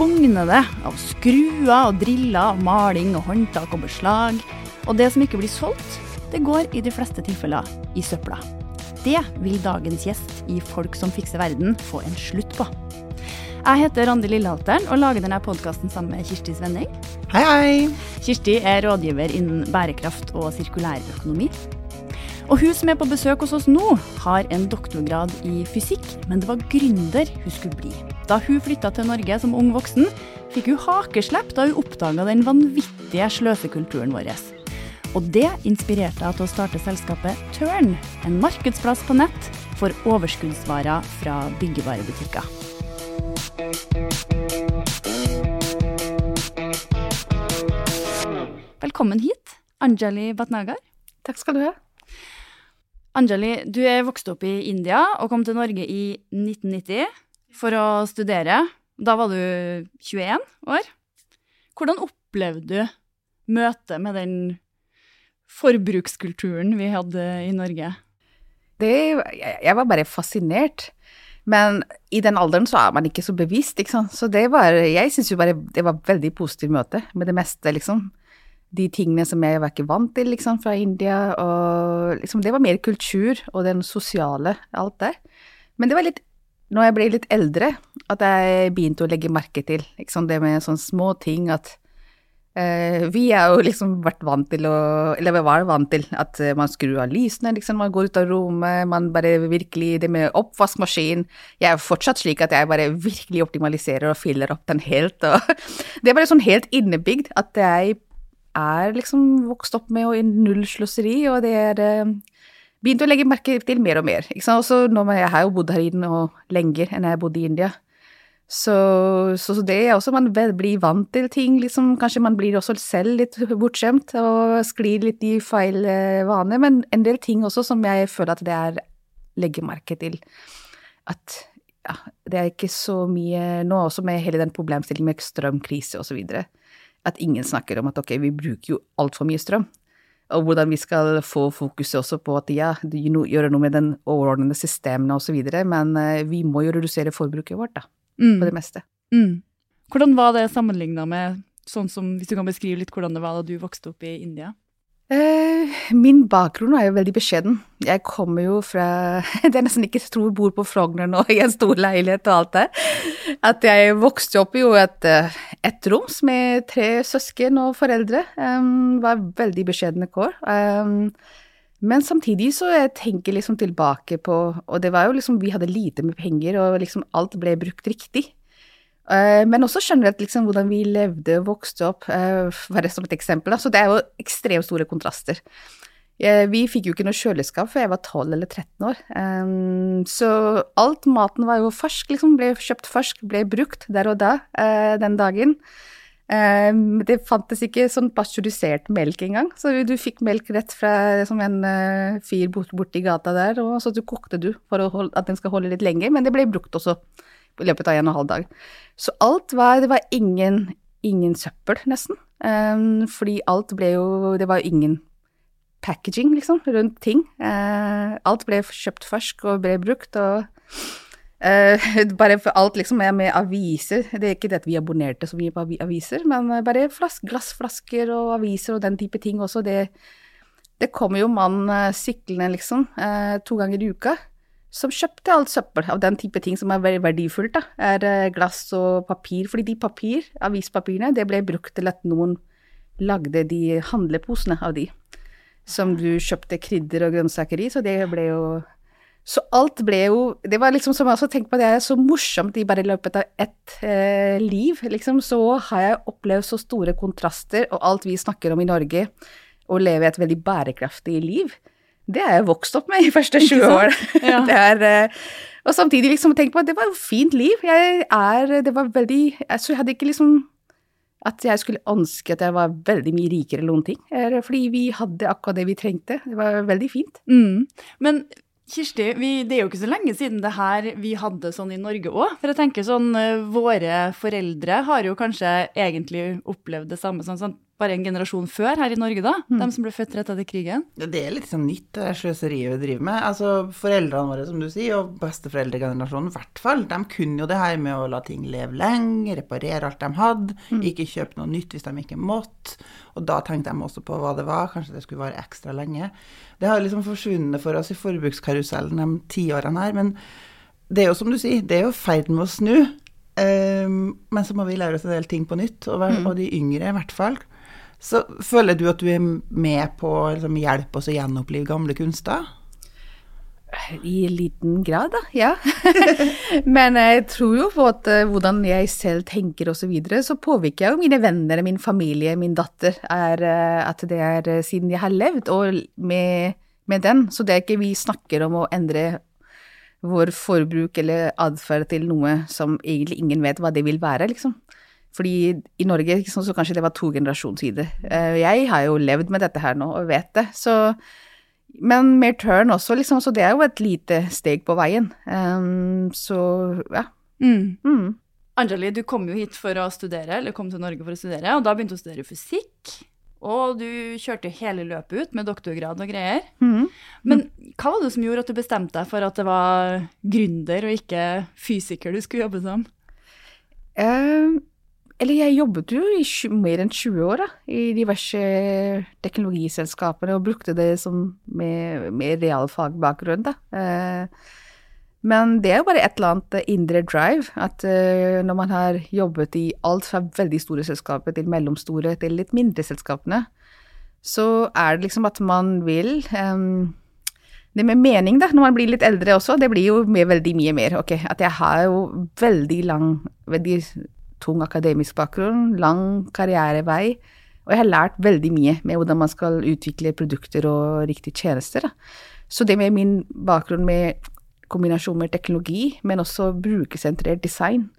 bugner det av skruer og driller, maling og håndtak og beslag. Og det som ikke blir solgt, det går i de fleste tilfeller i søpla. Det vil dagens gjest i Folk som fikser verden få en slutt på. Jeg heter Randi Lillehalteren og lager denne podkasten sammen med Kirsti Svenning. Hei, hei! Kirsti er rådgiver innen bærekraft og sirkulærøkonomi. Og hun som er på besøk hos oss nå, har en doktorgrad i fysikk, men det var gründer hun skulle bli. Da hun flytta til Norge som ung voksen, fikk hun hakeslepp da hun oppdaga den vanvittige sløsekulturen vår. Og det inspirerte henne til å starte selskapet Turn, en markedsplass på nett for overskuddsvarer fra byggevarebutikker. Velkommen hit, Anjali Batnagar. Takk skal du ha. Anjali, du er vokst opp i India og kom til Norge i 1990 for å studere. Da var du 21 år. Hvordan opplevde du møtet med den forbrukskulturen vi hadde i Norge? Det, jeg var bare fascinert. Men i den alderen så er man ikke så bevisst, ikke sant. Så det var Jeg syns jo bare det var veldig positivt møte med det meste, liksom. De tingene som jeg var ikke vant til, liksom, fra India, og liksom Det var mer kultur og den sosiale, alt det. Men det var litt Når jeg ble litt eldre, at jeg begynte å legge merke til liksom det med sånne små ting at eh, vi har jo liksom vært vant til å Eller vi var vant til at man skrur av lysene, liksom. Man går ut av rommet, man bare virkelig Det med oppvaskmaskin Jeg er fortsatt slik at jeg bare virkelig optimaliserer og fyller opp den helt, og Det er bare sånn helt innebygd at jeg er liksom vokst opp med null sløseri, og det er uh, Begynt å legge merke til mer og mer. Ikke sant? Også nå, jeg har jo bodd her inne lenger enn jeg bodde i India. Så, så, det er også man blir vant til ting, liksom. Kanskje man blir også selv litt bortskjemt og sklir litt i feil eh, vane. Men en del ting også som jeg føler at det er legger merke til. At ja, det er ikke så mye Nå også med hele den problemstillingen med strømkrise og så videre. At ingen snakker om at ok, vi bruker jo altfor mye strøm. Og hvordan vi skal få fokuset også på at ja, gjøre noe med den overordnede systemene videre. Men eh, vi må jo redusere forbruket vårt, da mm. på det meste. Mm. Hvordan var det sammenligna med sånn som, hvis du kan beskrive litt hvordan det var da du vokste opp i India? Eh, min bakgrunn er jo veldig beskjeden. Jeg kommer jo fra Det er nesten ikke stor bord på Frogner nå i en stor leilighet og alt det. At jeg vokste opp i et eh, ettroms med tre søsken og foreldre. Um, var veldig beskjedne kår. Um, men samtidig så jeg tenker liksom tilbake på Og det var jo liksom Vi hadde lite med penger, og liksom alt ble brukt riktig. Uh, men også generelt liksom hvordan vi levde og vokste opp, bare som et eksempel. Så det er jo ekstremt store kontraster. Uh, vi fikk jo ikke noe kjøleskap før jeg var 12 eller 13 år. Um, så alt maten var jo fersk, liksom. Ble kjøpt fersk, ble brukt der og da den dagen. Um, det fantes ikke sånn pasteurisert melk engang, så du fikk melk rett fra som en fyr borti bort, gata der, og så du kokte du for holde, at den skal holde litt lenger, men det ble brukt også i løpet av en og en halv dag. Så alt var Det var ingen, ingen søppel, nesten. Um, fordi alt ble jo Det var jo ingen packaging, liksom, rundt ting. Uh, alt ble kjøpt fersk og ble brukt, og Uh, bare for alt liksom med, med aviser. Det er ikke det at vi abonnerte så mye på aviser, men eh, bare flask, glassflasker og aviser og den type ting også. Det, det kommer jo mann syklende, liksom, uh, to ganger i uka, som kjøpte alt søppel av den type ting som er veldig verdifullt. da, er glass og papir. Fordi de papir, avispapirene, det ble brukt til at noen lagde de handleposene av de. Som du kjøpte krydder og grønnsaker i, så det ble jo Så alt ble jo Det var liksom som jeg også tenkte på, det er så morsomt i bare løpet av ett eh, liv, liksom. Så har jeg opplevd så store kontraster, og alt vi snakker om i Norge, å leve et veldig bærekraftig liv, det har jeg vokst opp med i første 20 år. Ja. det er, eh, og samtidig liksom tenk på at det var et fint liv. Jeg er Det var veldig Jeg hadde ikke liksom at jeg skulle ønske at jeg var veldig mye rikere eller noen ting. Fordi vi hadde akkurat det vi trengte. Det var veldig fint. Mm. Men Kirsti, vi, det er jo ikke så lenge siden det her vi hadde sånn i Norge òg. For jeg tenker sånn, eh, våre foreldre har jo kanskje egentlig opplevd det samme sånn, sånn bare en generasjon før her i Norge, da. De som ble født rett etter krigen. Ja, Det er litt sånn nytt, det der sløseriet vi driver med. Altså, Foreldrene våre, som du sier, og besteforeldregenerasjonen i hvert fall, de kunne jo det her med å la ting leve lenge, reparere alt de hadde, ikke kjøpe noe nytt hvis de ikke måtte. Og da tenkte de også på hva det var, kanskje det skulle vare ekstra lenge. Det har liksom forsvunnet for oss i forbrukskarusellen de tiårene her, men det er jo som du sier, det er jo i ferd med å snu. Um, men så må vi lære oss en del ting på nytt, og, og de yngre i hvert fall. Så føler du at du er med på å liksom, hjelpe oss å gjenopplive gamle kunster? I liten grad, da, ja. Men jeg tror jo på at eh, hvordan jeg selv tenker og så videre, så påvirker jeg jo mine venner, min familie, min datter, er eh, at det er eh, siden jeg har levd og med, med den. Så det er ikke vi snakker om å endre vår forbruk eller atferd til noe som egentlig ingen vet hva det vil være, liksom. Fordi i Norge liksom, så kanskje det var to generasjoner siden. Eh, Jeg har jo levd med dette her nå og vet det. Så men mer turn også, liksom, så det er jo et lite steg på veien. Um, så ja. Mm. Mm. Anjali, du kom jo hit for å studere, eller kom til Norge for å studere, og da begynte du å studere fysikk. Og du kjørte hele løpet ut med doktorgrad og greier. Mm. Men hva var det som gjorde at du bestemte deg for at det var gründer og ikke fysiker du skulle jobbe som? Um, eller jeg jobbet jo i mer enn 20 år da, i diverse teknologiselskaper og brukte det som med, med realfagbakgrunn. Da. Eh, men det er jo bare et eller annet indre drive. At eh, når man har jobbet i alt fra veldig store selskaper til mellomstore til litt mindre selskapene, så er det liksom at man vil um, det med mening, da, når man blir litt eldre også, det blir jo med veldig mye mer. Ok, At jeg har jo veldig lang, veldig tung akademisk bakgrunn, lang karrierevei, og jeg har lært veldig mye med hvordan man skal utvikle produkter og riktige tjenester. Så det med min bakgrunn med kombinasjon med teknologi, men også brukersentrert design,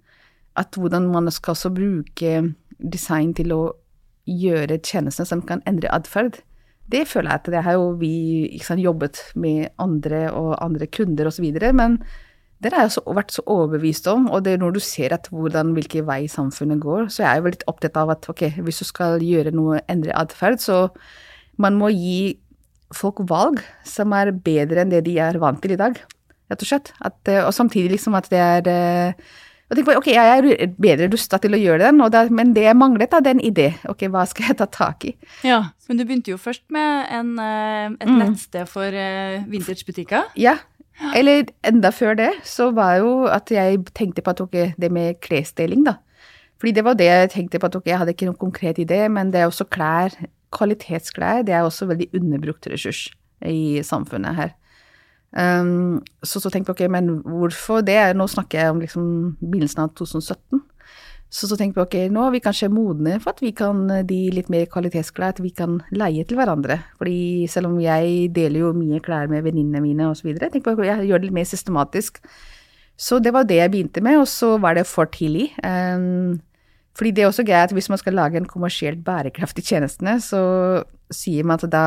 at hvordan man skal også bruke design til å gjøre tjenester som kan endre atferd, det føler jeg at det har jo vi sant, jobbet med andre og andre kunder osv., men det har jeg så, vært så overbevist om, og det er når du ser at hvordan, hvilken vei samfunnet går, så jeg er jo litt opptatt av at ok, hvis du skal gjøre noe, endre atferd, så man må gi folk valg som er bedre enn det de er vant til i dag, rett og slett. At, eh, og samtidig liksom at det er eh, på, ok, Jeg er bedre rusta til å gjøre den, da, men det jeg manglet, da, det er en idé. Ok, Hva skal jeg ta tak i? Ja, Men du begynte jo først med en, eh, et Mm. nettsted for vintagebutikker. Ja, eller enda før det, så var jo at jeg tenkte på at ok, det med klesdeling, da. Fordi det var det jeg tenkte på at ok, jeg hadde ikke noen konkret idé, men det er også klær, kvalitetsklær, det er også veldig underbrukt ressurs i samfunnet her. Um, så så tenkte jeg ok, men hvorfor det? Nå snakker jeg om liksom begynnelsen av 2017. Så så tenkte jeg ok, nå er vi kanskje modne for at vi kan de litt mer kvalitetsklær, at vi kan leie til hverandre. Fordi selv om jeg deler jo mye klær med venninnene mine osv., jeg ok, jeg gjør det litt mer systematisk. Så det var det jeg begynte med, og så var det for tidlig. Um, fordi det er også greit at hvis man skal lage en kommersielt bærekraftig tjenestene, så sier man at da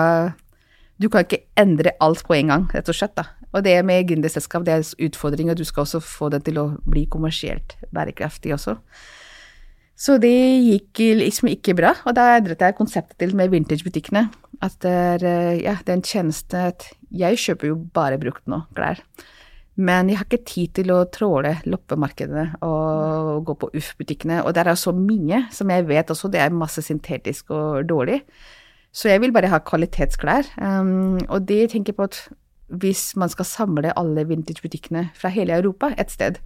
du kan ikke endre alt på en gang, rett og slett. da. Og det med gründerselskap, det er en utfordring, og du skal også få det til å bli kommersielt bærekraftig også. Så det gikk liksom ikke bra, og da endret jeg konseptet til med vintagebutikkene. At det er, eh, ja, det er en tjeneste at jeg kjøper jo bare brukt nå, klær. Men jeg har ikke tid til å tråle loppemarkedene og gå på UF-butikkene. Og der er så mye som jeg vet også det er masse syntetisk og dårlig. Så jeg vil bare ha kvalitetsklær. Um, og det tenker jeg på at hvis man skal samle alle vintagebutikkene fra hele Europa et sted,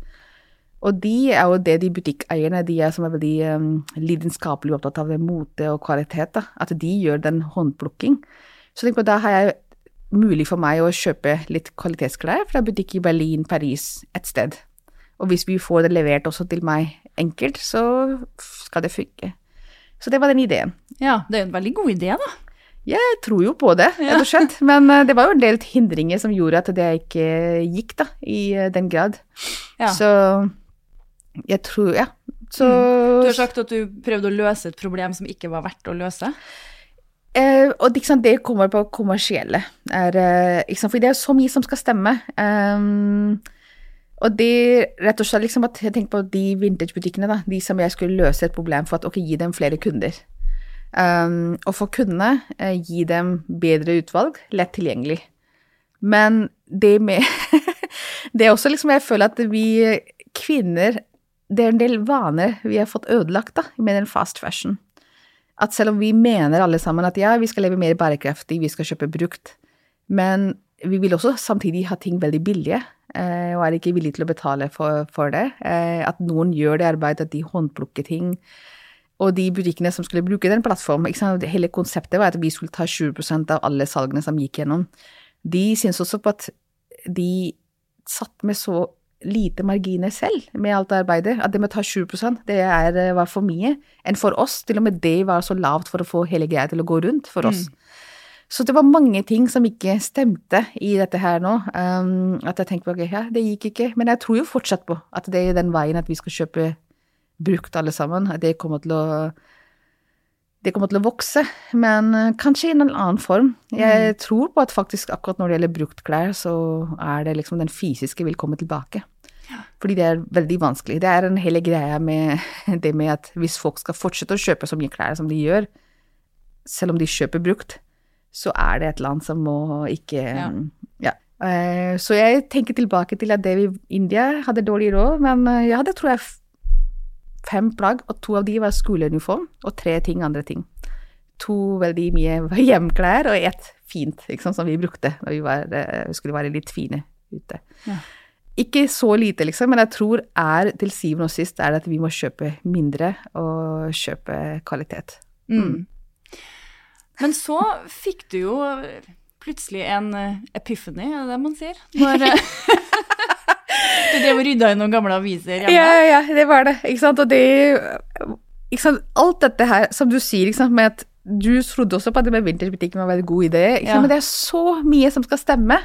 Og de er jo det de butikkeierne de er som er veldig um, lidenskapelig opptatt av det mote og kvalitet, da. At de gjør den håndplukking. Så tenk på, da har jeg mulig for meg å kjøpe litt kvalitetsklær fra butikk i Berlin, Paris, et sted. Og hvis vi får det levert også til meg enkelt, så skal det funke. Så det var den ideen. Ja, det er en veldig god idé, da. Jeg tror jo på det, rett og slett. Men uh, det var jo en del hindringer som gjorde at det ikke gikk, da, i uh, den grad. Ja. Så jeg tror Ja. Så Du har sagt at du prøvde å løse et problem som ikke var verdt å løse. Eh, og liksom, det kommer på kommersielle. Er, eh, for det er så mye som skal stemme. Um, og det rett og slett liksom at jeg tenker på de vintagebutikkene, da, de som jeg skulle løse et problem for at ok, gi dem flere kunder. Um, og for kundene eh, gi dem bedre utvalg, lett tilgjengelig. Men det med Det er også liksom Jeg føler at vi kvinner Det er en del vaner vi har fått ødelagt da, med den fast fashion at selv om vi mener alle sammen at ja, vi skal leve mer bærekraftig, vi skal kjøpe brukt, men vi vil også samtidig ha ting veldig billige, eh, og er ikke villige til å betale for, for det. Eh, at noen gjør det arbeidet, at de håndplukker ting. Og de butikkene som skulle bruke den plattformen, hele konseptet var at vi skulle ta 20% av alle salgene som gikk gjennom. De syns også på at de satt med så lite marginer selv med alt arbeidet. At det med å ta 20 det er, eh, var for mye. Enn for oss. Til og med det var så lavt for å få hele greia til å gå rundt for oss. Mm. Så det var mange ting som ikke stemte i dette her nå. Um, at jeg tenkte på ok, ja, det gikk ikke. Men jeg tror jo fortsatt på at det er den veien at vi skal kjøpe brukt alle sammen. At det kommer til å det kommer til å vokse, men uh, kanskje i en annen form. Jeg tror på at faktisk akkurat når det gjelder brukt klær, så er det liksom den fysiske vil komme tilbake. Fordi det er veldig vanskelig. Det er en hele greia med det med at hvis folk skal fortsette å kjøpe så mye klær som de gjør, selv om de kjøper brukt, så er det et land som må ikke Ja. ja. Eh, Så jeg tenker tilbake til at det vi i India hadde dårlig råd, men eh, jeg hadde, tror jeg, fem plagg, og to av de var skoleuniform, og tre ting andre ting. To veldig mye hjemklær, og ett fint, sant, som vi brukte når vi var, eh, skulle være litt fine ute. Ja. Ikke så lite, liksom, men jeg tror er til syvende og sist er det at vi må kjøpe mindre og kjøpe kvalitet. Mm. Men så fikk du jo plutselig en eh, epiphany, er det det man sier? Når eh, du drev og rydda i noen gamle aviser hjemme. Ja, ja, det var det. Ikke sant? Og det sant? Alt dette her, som du sier, ikke sant, med at du trodde også på at det med vintersbutikken var en god idé, ikke sant? Ja. men det er så mye som skal stemme.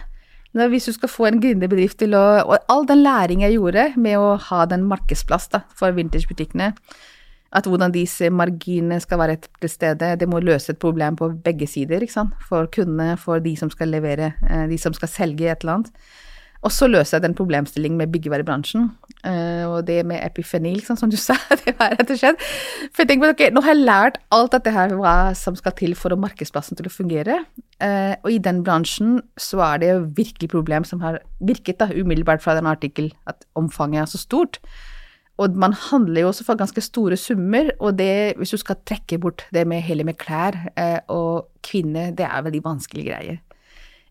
Hvis du skal få en gründerbedrift til å Og all den læring jeg gjorde med å ha den markedsplass da, for vintersbutikkene, at hvordan disse marginene skal være til stede, det må løse et problem på begge sider. For kundene, for de som skal levere, eh, de som skal selge et eller annet. Og så løser jeg den problemstillingen med byggevarebransjen. eh, og det med epifenil, liksom, som du sa. det var rett og slett. For jeg tenker på, ok, Nå har jeg lært alt dette her hva som skal til for å markedsplassen til å fungere. Eh, og i den bransjen så er det jo virkelig problem som har virket da, umiddelbart fra den artikkel, at omfanget er så stort. Og man handler jo også for ganske store summer, og det, hvis du skal trekke bort det med hele med klær eh, og kvinner, det er veldig vanskelige greier.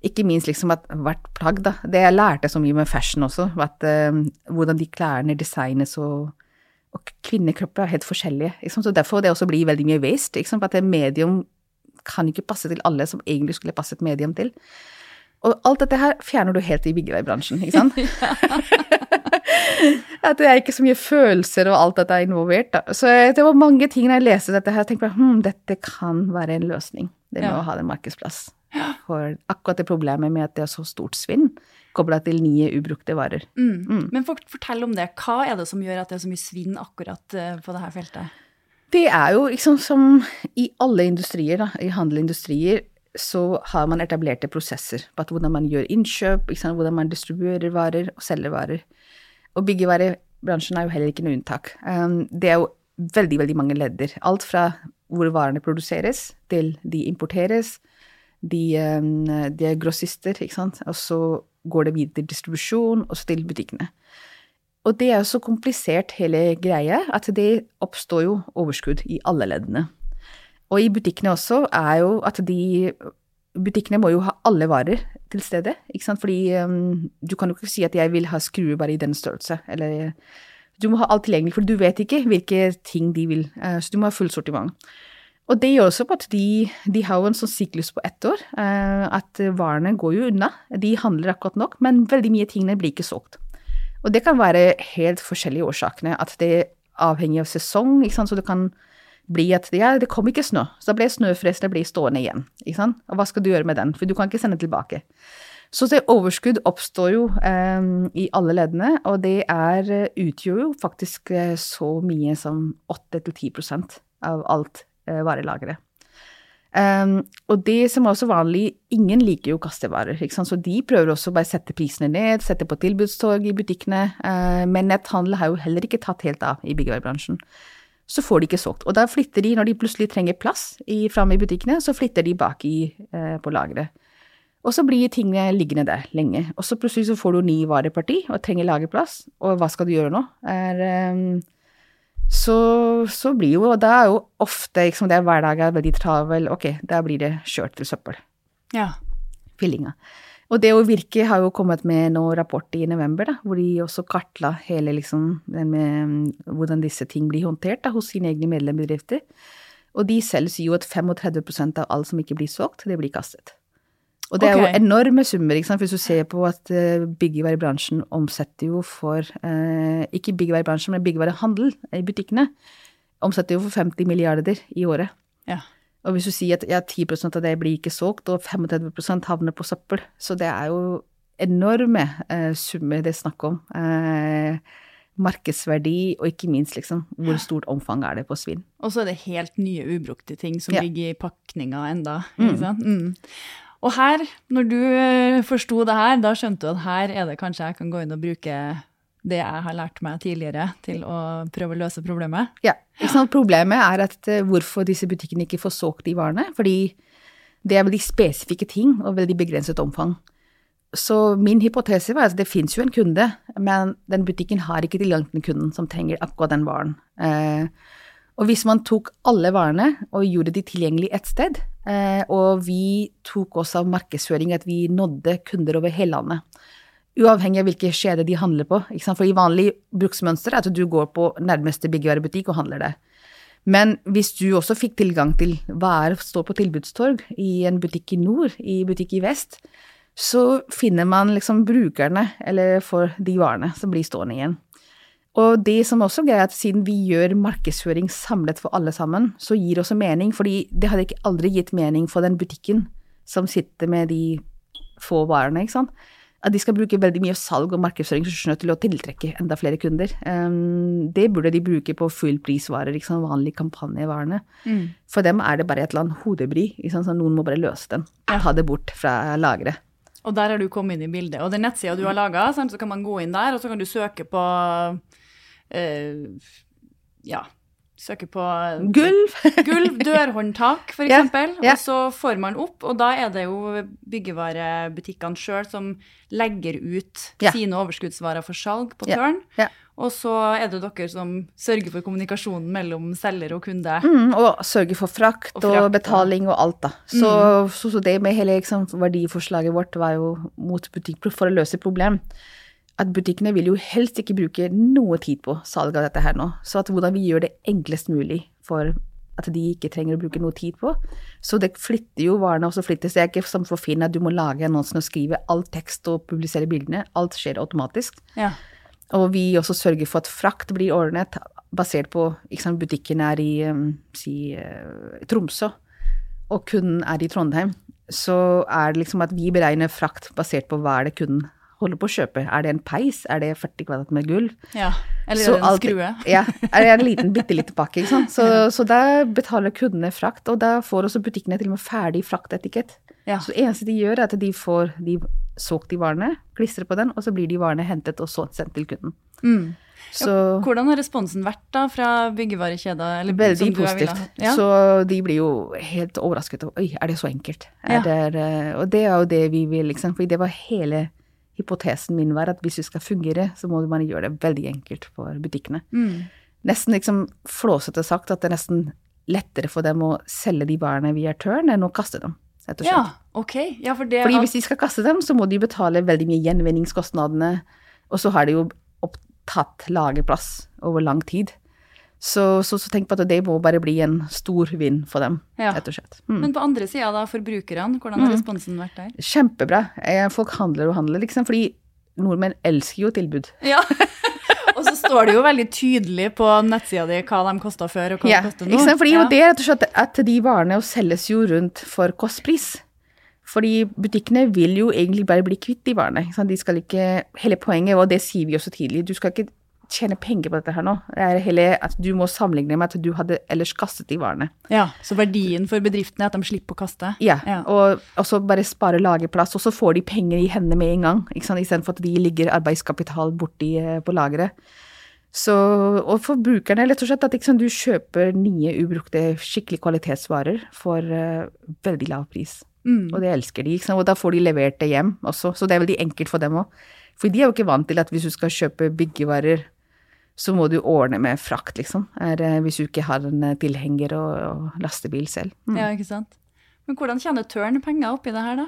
Ikke minst liksom at hvert plagg, da. Det jeg lærte så mye med fashion også, at eh, hvordan de klærne designes og og kvinnekropper er helt forskjellige. Så derfor det også blir veldig mye waste. Ikke sant? At det medium kan ikke passe til alle som egentlig skulle passe et medium til. Og alt dette her fjerner du helt i byggeveibransjen, ikke sant? at det er ikke så mye følelser og alt dette er involvert. Da. Så det var mange ting når jeg leste dette her, jeg tenkte hm, dette kan være en løsning. Det med Ja. å ha en markedsplass. For akkurat det problemet med at det er så stort svinn kobla til nye ubrukte varer. Mm. Men for, fortell om det. Hva er det som gjør at det er så mye svinn akkurat eh, på dette feltet? Det er jo liksom som i alle industrier, da, i handelindustrier, så har man etablerte prosesser på hvordan man gjør innkjøp, sant, hvordan man distribuerer varer og selger varer. Og byggevarebransjen er jo heller ikke noe unntak. Um, det er jo veldig, veldig mange ledder. Alt fra hvor varene produseres, til de importeres, de, um, de er grossister, ikke sant, og så går det videre til distribusjon, og så til butikkene. Og det er jo så komplisert hele greia at det oppstår jo overskudd i alle leddene. Og i butikkene også er jo at de Butikkene må jo ha alle varer til stede, ikke sant. Fordi um, du kan jo ikke si at jeg vil ha skruer bare i den størrelse, eller Du må ha alt tilgjengelig, for du vet ikke hvilke ting de vil. Eh, så du må ha full sortiment. Og det gjør også på at de, de har jo en sånn syklus på ett år, eh, at varene går jo unna. De handler akkurat nok, men veldig mye tingene blir ikke solgt. Og det kan være helt forskjellige årsakene. At det avhenger av sesong, ikke sant. Så det kan bli at ja, det kom ikke snø, så da ble snøfresene blir stående igjen. Ikke sant? Og hva skal du gjøre med den, for du kan ikke sende tilbake. Så det overskudd oppstår jo eh, i alle leddene, og det er, utgjør jo faktisk eh, så mye som 8-10% av alt varelageret. Um, og det som er også vanlig, ingen liker jo kastevarer, ikke sant? så de prøver også å bare sette prisene ned, sette på tilbudstog i butikkene, uh, men netthandel har jo heller ikke tatt helt av i byggevarebransjen. Så får de ikke solgt. Og da flytter de, når de plutselig trenger plass framme i butikkene, så flytter de bak i, uh, på lageret. Og så blir tingene liggende der lenge. Og så plutselig så får du ny vareparti og trenger lagerplass, og hva skal du gjøre nå? Er, um, så, så, blir jo Og da er jo ofte liksom, det er hverdagen er veldig travel, ok, da blir det kjørt til søppel. Ja. Fillinga. Og det å Virke har jo kommet med noen rapport i november, da, hvor de også kartla hele liksom med, hvordan disse ting blir håndtert da, hos sine egne medlembedrifter. Og de selv sier jo at 35% av alt som ikke blir solgt, det blir kastet. Og det er jo enorme summer, ikke sant? hvis du ser på at uh, byggevarebransjen omsetter jo for uh, Ikke byggevarebransjen, men byggevarehandel i butikkene omsetter jo for 50 milliarder i året. Ja. Og hvis du sier at ja, 10% av det blir ikke solgt, og 35% havner på søppel, så det er jo enorme uh, summer det er snakk om. markedsverdi, og ikke minst liksom hvor stort omfang er det på svinn. Og så er det helt nye ubrukte ting som ja. ligger i pakninga enda. Ikke sant? Mm. Og her, når du eh, forsto det her, da skjønte du at her er det kanskje jeg kan gå inn og bruke det jeg har lært meg tidligere, til å prøve å løse problemet? Ja. Problemet er at eh, hvorfor disse butikkene ikke får solgt de varene. Fordi det er veldig spesifikke ting og veldig begrenset omfang. Så min hypotese var at det fins jo en kunde, men den butikken har ikke tilgang til den kunden som trenger akkurat den varen. Eh, og hvis man tok alle varene og gjorde de tilgjengelig ett sted, og vi tok også av markedsføring at vi nådde kunder over hele landet, uavhengig av hvilke skjede de handler på. For i vanlig bruksmønster er at du går på nærmeste byggevarebutikk og handler det. Men hvis du også fikk tilgang til hva er står på tilbudstorg i en butikk i nord, i butikk i vest, så finner man liksom brukerne, eller for de varene som blir stående igjen. Og det som også er at siden vi gjør markedsføring samlet for alle sammen, så gir det også mening, fordi det hadde ikke aldri gitt mening for den butikken som sitter med de få varene, ikke sant. At de skal bruke veldig mye salg og markedsføring til å tiltrekke enda flere kunder. Um, det burde de bruke på fullprisvarer, liksom vanlige kampanjevarene. Mm. For dem er det bare et eller annet hodebry, så noen må bare løse den. Ja. Ta det bort fra lageret. Og der har du kommet inn i bildet. Og den nettsida du har laga, så kan man gå inn der, og så kan du søke på uh, ja, søke på Gulv! Gulv, dørhåndtak, f.eks. Yeah, yeah. Og så får man opp, og da er det jo byggevarebutikkene sjøl som legger ut yeah. sine overskuddsvarer for salg på tørn. Og så er det dere som sørger for kommunikasjonen mellom selger og kunde. Mm, og sørger for frakt og, frakt, og betaling og alt, da. Så, mm. så, så det med hele liksom, verdiforslaget vårt var jo mot butikk for å løse problem at butikkene vil jo helst ikke bruke noe tid på salg av dette her nå. Så at hvordan vi gjør det enklest mulig for at de ikke trenger å bruke noe tid på. Så det flytter jo varene, og så flyttes det ikke som for Finn at du må lage annonsen og skrive all tekst og publisere bildene. Alt skjer automatisk. Ja. Og vi også sørger for at frakt blir ordnet basert på ikke sant, Butikken er i um, si, uh, Tromsø, og kunden er i Trondheim. Så er det liksom at vi beregner frakt basert på hva er det kunden holder på å kjøpe. Er det en peis? Er det 40 kvadrat med gulv? Ja, eller så er det en skrue? ja, er det en liten, bitte liten pakke, ikke sant. Så, ja. så da betaler kundene frakt, og da får også butikkene til og med ferdig fraktetikett. Ja. Så det eneste de gjør, er at de får de solgt de varene, klistrer på den, og så blir de varene hentet og så sendt til kunden. Mm. Så, ja, hvordan har responsen vært da fra byggevarekjeder? Veldig positivt. Ja. Så de blir jo helt overrasket. Oi, er det så enkelt? Ja. Det, eh, og det er jo det vi vil, liksom. For det var hele hypotesen min var at hvis du skal fungere, så må man gjøre det veldig enkelt for butikkene. Mm. Nesten liksom flåsete sagt at det er nesten lettere for dem å selge de varene via Tørn enn å kaste dem. rett og slett. Ja, ok. Ja, for det Fordi hvis de skal kaste dem, så må de betale veldig mye gjenvinningskostnadene, og så har de jo opptatt lagerplass over lang tid. Så, så, så tenk på at det må bare bli en stor vinn for dem, Ja. rett og slett. Mm. Men på andre sida, da, forbrukerne, hvordan har responsen vært der? Kjempebra. Eh, Folk handler og handler, liksom, fordi nordmenn elsker jo tilbud. Ja. og så står det jo veldig tydelig på nettsida di hva de kosta før, og hva Ja, de koster nå. ikke sant? Fordi Ja. det er rett og slett at de varene selges jo rundt for kostpris. Fordi butikkene vil jo egentlig bare bli kvitt de varene. De skal ikke, hele poenget, og det sier vi også tidlig, du skal ikke tjene penger på dette her nå. Det er heller at du må sammenligne med at du hadde ellers kastet de varene. ja, Så verdien for bedriften er at de slipper å kaste? Ja, Ja. og så bare spare lagerplass, og så får de penger i hendene med en gang, ikke sant? istedenfor at de ligger arbeidskapital borti eh, på lageret. Så, og for brukerne, rett og slett, at sant, du kjøper nye, ubrukte, skikkelig kvalitetsvarer for uh, veldig lav pris. Mm. Og det elsker de, og da får de levert det hjem også, så det er veldig enkelt for dem òg. For de er jo ikke vant til at hvis du skal kjøpe byggevarer, så må du ordne med frakt, liksom. Er, eh, hvis du ikke har en eh, tilhenger og, og lastebil selv. Mm. Ja, ikke sant. Men hvordan tjener Tørn penger oppi det her, da?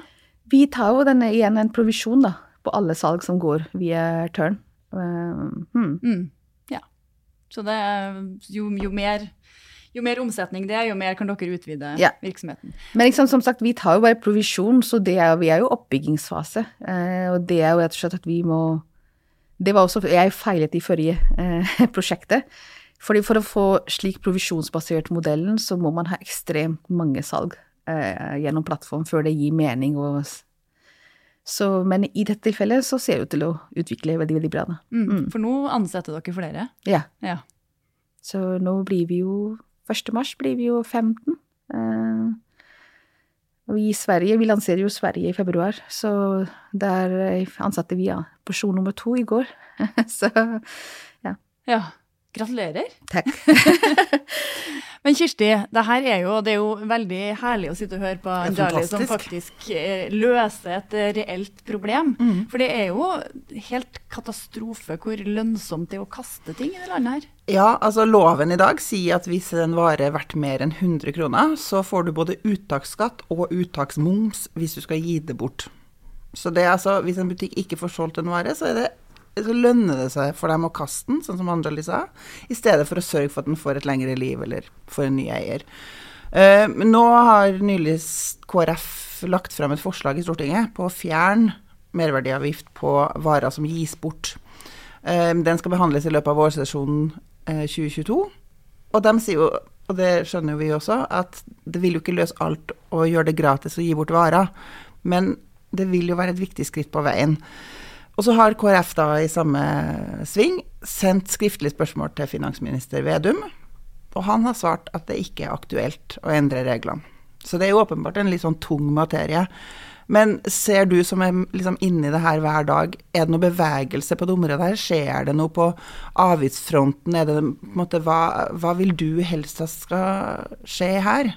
Vi tar jo denne, igjen en provisjon da, på alle salg som går via Tørn. Uh, hmm. Mm. Ja. Så det er jo, jo mer jo mer omsetning det er, jo mer kan dere utvide Ja. virksomheten. Men liksom, som sagt, vi tar jo bare provisjon, så det er, vi er jo oppbyggingsfase. Eh, og det er jo rett og slett at vi må Det var også Jeg feilet i forrige eh, prosjektet. Fordi for å få slik provisjonsbasert modellen, så må man ha ekstremt mange salg eh, gjennom plattform før det gir mening. Og, så, men i dette tilfellet så ser det ut til å utvikle veldig, veldig bra. Da. Mm. For nå ansetter dere flere. Ja. Ja. Så nå blir vi jo 1. mars blir vi jo 15. Eh, og i Sverige, vi lanserer jo Sverige i februar, så der eh, ansatte vi ja, porsjon nummer to i går. så ja. Gratulerer. takk. Men Kirsti, det her er jo, det er jo veldig herlig å sitte og høre på er som faktisk eh, løser et reelt problem. Mm. For det er jo helt katastrofe hvor lønnsomt det er å kaste ting i det landet her. Ja, altså loven i dag sier at hvis en vare er verdt mer enn 100 kroner, så får du både uttaksskatt og uttaksmoms hvis du skal gi det bort. Så det er altså, hvis en butikk ikke får solgt en vare, så, det, så lønner det seg for dem å kaste den, sånn som Anjali sa, i stedet for å sørge for at den får et lengre liv eller får en ny eier. Uh, nå har nylig KrF lagt frem et forslag i Stortinget på å fjerne merverdiavgift på varer som gis bort. Uh, Den skal behandles i løpet av vårsesjonen uh, 2022. Og de sier jo, og det skjønner jo vi også, at det vil jo ikke løse alt å gjøre det gratis å gi bort varer. Men det vil jo være et viktig skritt på veien. Og så har KrF da i samme sving sendt skriftlig spørsmål til finansminister Vedum, og han har svart at det ikke er aktuelt å endre reglene. Så det er jo åpenbart en litt sånn tung materie. Men ser du som er liksom inni det her hver dag, er det noe bevegelse på det området her? Skjer det noe på avgiftsfronten? Er det, på en måte, hva, hva vil du helst at skal skje her?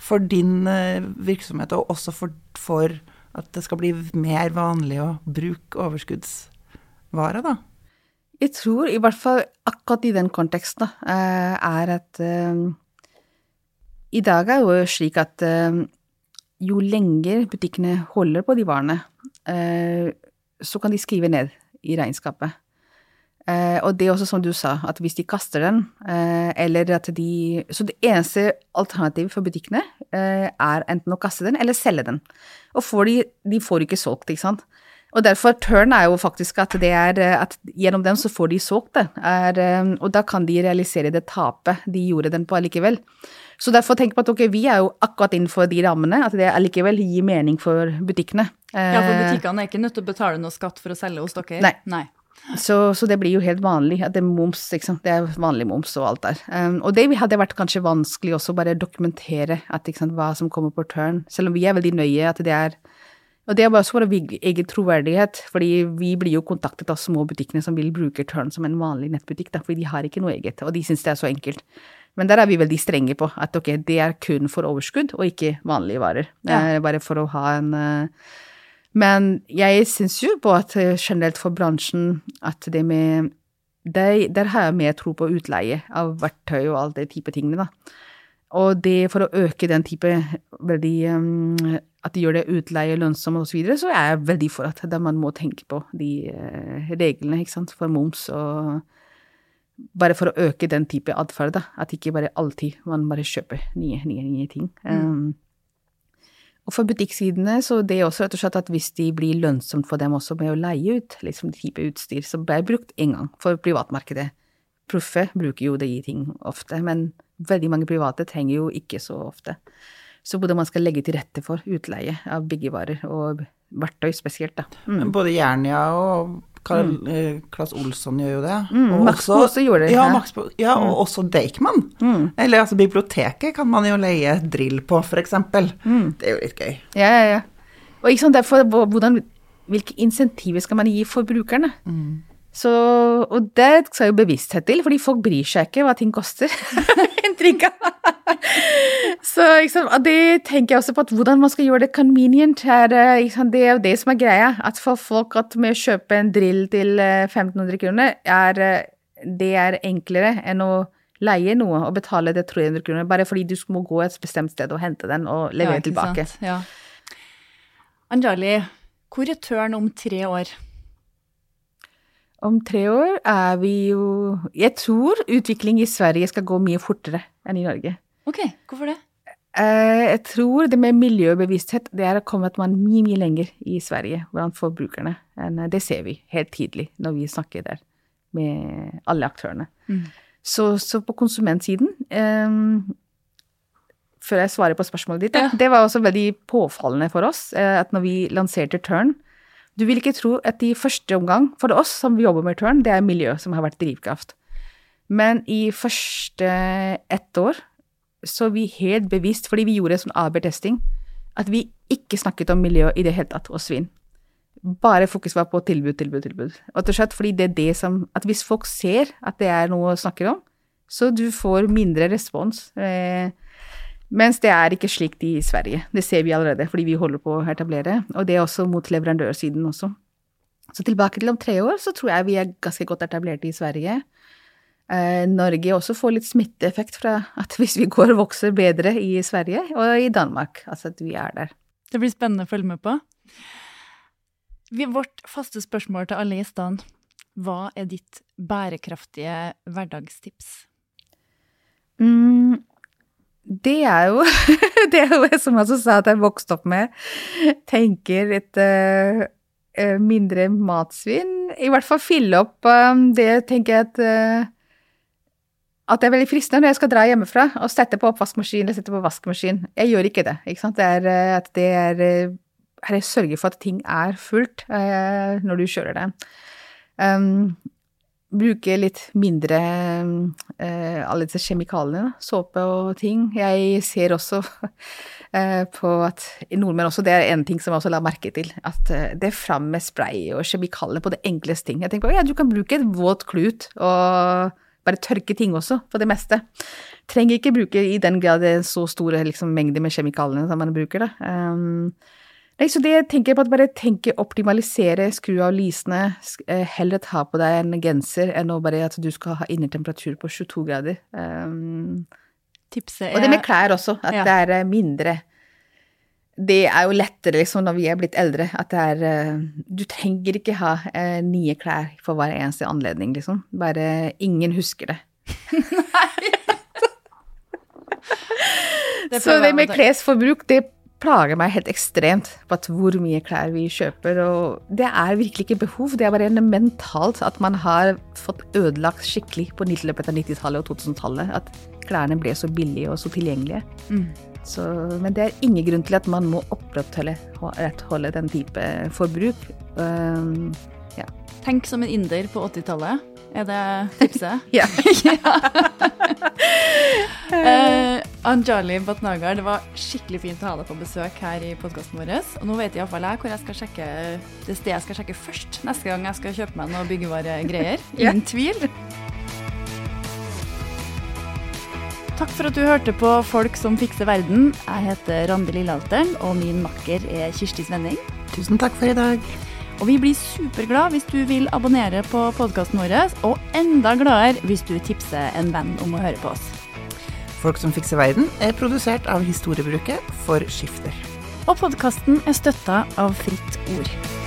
For din eh, virksomhet, og også for, for at det skal bli mer vanlig å bruke overskuddsvarer, da? Jeg tror i hvert fall akkurat i den konteksten eh, er at eh, i dag er det jo slik at eh, jo lenger butikkene holder på de varene, så kan de skrive ned i regnskapet. Eh, og det er også som du sa, at hvis de kaster den, eh, eller at de Så det eneste alternativet for butikkene eh, er enten å kaste den eller selge den. Og får de, de får ikke solgt, ikke sant. Og derfor turn er jo faktisk at det er eh, at gjennom dem så får de solgt det. Er, eh, og da kan de realisere det tapet de gjorde den på allikevel. Så derfor tenk på at ok, vi er jo akkurat innenfor de rammene, at det allikevel gir mening for butikkene. Ja, for Eh, butikkene er ikke nødt til å betale noe skatt for å selge hos dere. Nei. Nei. Så, så det blir jo helt vanlig. At det er moms, ikke sant. Det er vanlig moms og alt der. Um, og det hadde vært kanskje vanskelig også bare dokumentere at, ikke sant, hva som kommer på turn. Selv om vi er veldig nøye at det er Og det er også vår egen troverdighet, fordi vi blir jo kontaktet av små butikkene som vil bruke Turn som en vanlig nettbutikk, da, fordi de har ikke noe eget, og de syns det er så enkelt. Men der er vi veldig strenge på at ok, det er kun for overskudd og ikke vanlige varer. Ja. Eh, bare for å ha en eh, Men jeg syns jo på at eh, generelt for bransjen at det med der, der har jeg mer tro på utleie av verktøy og alle de type tingene, da. og det for å øke den type veldig um, At de gjør det utleie lønnsomt osv., så, videre, så er jeg veldig for at man må tenke på de uh, reglene ikke sant, for moms og Bare for å øke den type atferd, da. At ikke bare alltid man bare kjøper nye, nye, nye ting. Mm. Og for butikksidene, så det er også rett og slett at hvis de blir lønnsomt for dem også med å leie ut liksom type utstyr, så ble brukt én gang for privatmarkedet. Proffe bruker jo de ting ofte, men veldig mange private trenger jo ikke så ofte. Så hvordan man skal legge til rette for utleie av byggevarer og verktøy spesielt, da. Mm. Både Jernia og Karl, mm. Klass Olsson gjør jo det. Mm, og Max også, gjorde det. Ja, Max, ja og mm. også Deichman. Mm. Eller altså biblioteket kan man jo leie drill på, for eksempel. Mm. Det er jo litt gøy. Ja, ja, ja. Og ikke sant, derfor, hvordan, hvilke insentiver skal man gi forbrukerne? Mm. Så, og det skal jo bevissthet til, fordi folk bryr seg ikke hva ting koster. Inntrykk Så liksom, det tenker jeg også på at hvordan man skal gjøre det convenient. Er, det er jo det som er greia. At for folk at med å kjøpe en drill til 1500 eh, kroner, er, eh, det er enklere enn å leie noe og betale det 300 kroner, bare fordi du må gå et bestemt sted og hente den og levere ja, tilbake. Ja. Anjali, hvor er tørn om tre år? Om tre år er vi jo Jeg tror utvikling i Sverige skal gå mye fortere enn i Norge. Ok, hvorfor det? Eh, jeg tror det med miljøbevissthet det er kommet man mye, mye lenger i Sverige blant forbrukerne. Eh, det ser vi helt tidlig når vi snakker der med alle aktørene. Mm. Så, så, på konsumentsiden um, Før jeg svarer på spørsmålet ditt, ja. det var også veldig påfallende for oss at når vi lanserte Turn, du vil ikke tro at i første omgang, for oss som jobber med turn, det er miljø som har vært drivkraft. Men i første ett år så vi helt bevisst, fordi vi gjorde sånn AB-testing, at vi ikke snakket om miljø i det hele tatt, og svin. Bare fokus var på tilbud, tilbud, tilbud. Og til slutt, fordi det er det som At hvis folk ser at det er noe å snakke om, så du får mindre respons. Eh, mens det er ikke slik i Sverige. Det ser vi allerede, fordi vi holder på å etablere. Og det er også mot leverandørsiden også. Så tilbake til om tre år, så tror jeg vi er ganske godt etablerte i Sverige. Eh, Norge også får litt smitteeffekt fra at hvis vi går og vokser bedre i Sverige og i Danmark, altså at vi er der. Det blir spennende å følge med på. Vårt faste spørsmål til alle gjestene. Hva er ditt bærekraftige hverdagstips? Mm, det er jo Det er jo som jeg sa at jeg vokste opp med. Tenker et uh, mindre matsvinn. I hvert fall fylle opp um, det, tenker jeg at uh, at det er veldig fristende når jeg skal dra hjemmefra og sette på oppvaskmaskin eller sette på vaskemaskin. Jeg gjør ikke det. ikke sant? Det er at det er Jeg sørger for at ting er fullt uh, når du kjører det. Um, bruke litt mindre eh, alle disse kjemikaliene, såpe og ting. Jeg ser også eh, på at nordmenn også, det er en ting som jeg også la merke til, at eh, det er fram med spray og kjemikalier på det enkleste ting. Jeg tenker på ja, du kan bruke et våt klut og bare tørke ting også, for det meste. Trenger ikke bruke i den grad det er så store liksom, mengder med kjemikaliene som man bruker, da. Um, Nei, så det tenker jeg på at bare tenke optimalisere, skru av lysene, eh, heller ta på deg en genser enn å bare at du skal ha innetemperatur på 22 grader. Um, Tipset er Og det med klær også, at ja. det er eh, mindre Det er jo lettere liksom når vi er blitt eldre, at det er eh, Du trenger ikke ha uh, nye klær for hver eneste anledning, liksom. Bare ingen husker det. Nei. det så det med klesforbruk, det plager meg helt ekstremt på at hvor mye klær vi kjøper. Og det er virkelig ikke behov, det er bare mentalt at man har fått ødelagt skikkelig på løpet av 90-tallet og 2000-tallet. At klærne ble så billige og så tilgjengelige. Mm. Så, men det er ingen grunn til at man må opprettholde den type forbruk. Um, ja. Tenk som en inder på 80-tallet. Er det tipset? ja. uh, Anjali Batnagar, det var skikkelig fint å ha deg på besøk her i podkasten vår. Og nå vet iallfall jeg hvor jeg skal sjekke det stedet jeg skal sjekke først neste gang jeg skal kjøpe meg noe byggevaregreier. Ingen tvil. Takk for at du hørte på Folk som fikser verden. Jeg heter Randi Lillealteren, og min makker er Kirsti Svenning. Tusen takk for i dag. Og vi blir superglade hvis du vil abonnere på podkasten vår, og enda gladere hvis du tipser en venn om å høre på oss. Folk som fikser verden er produsert av Historiebruket for Skifter. Og podkasten er støtta av Fritt Ord.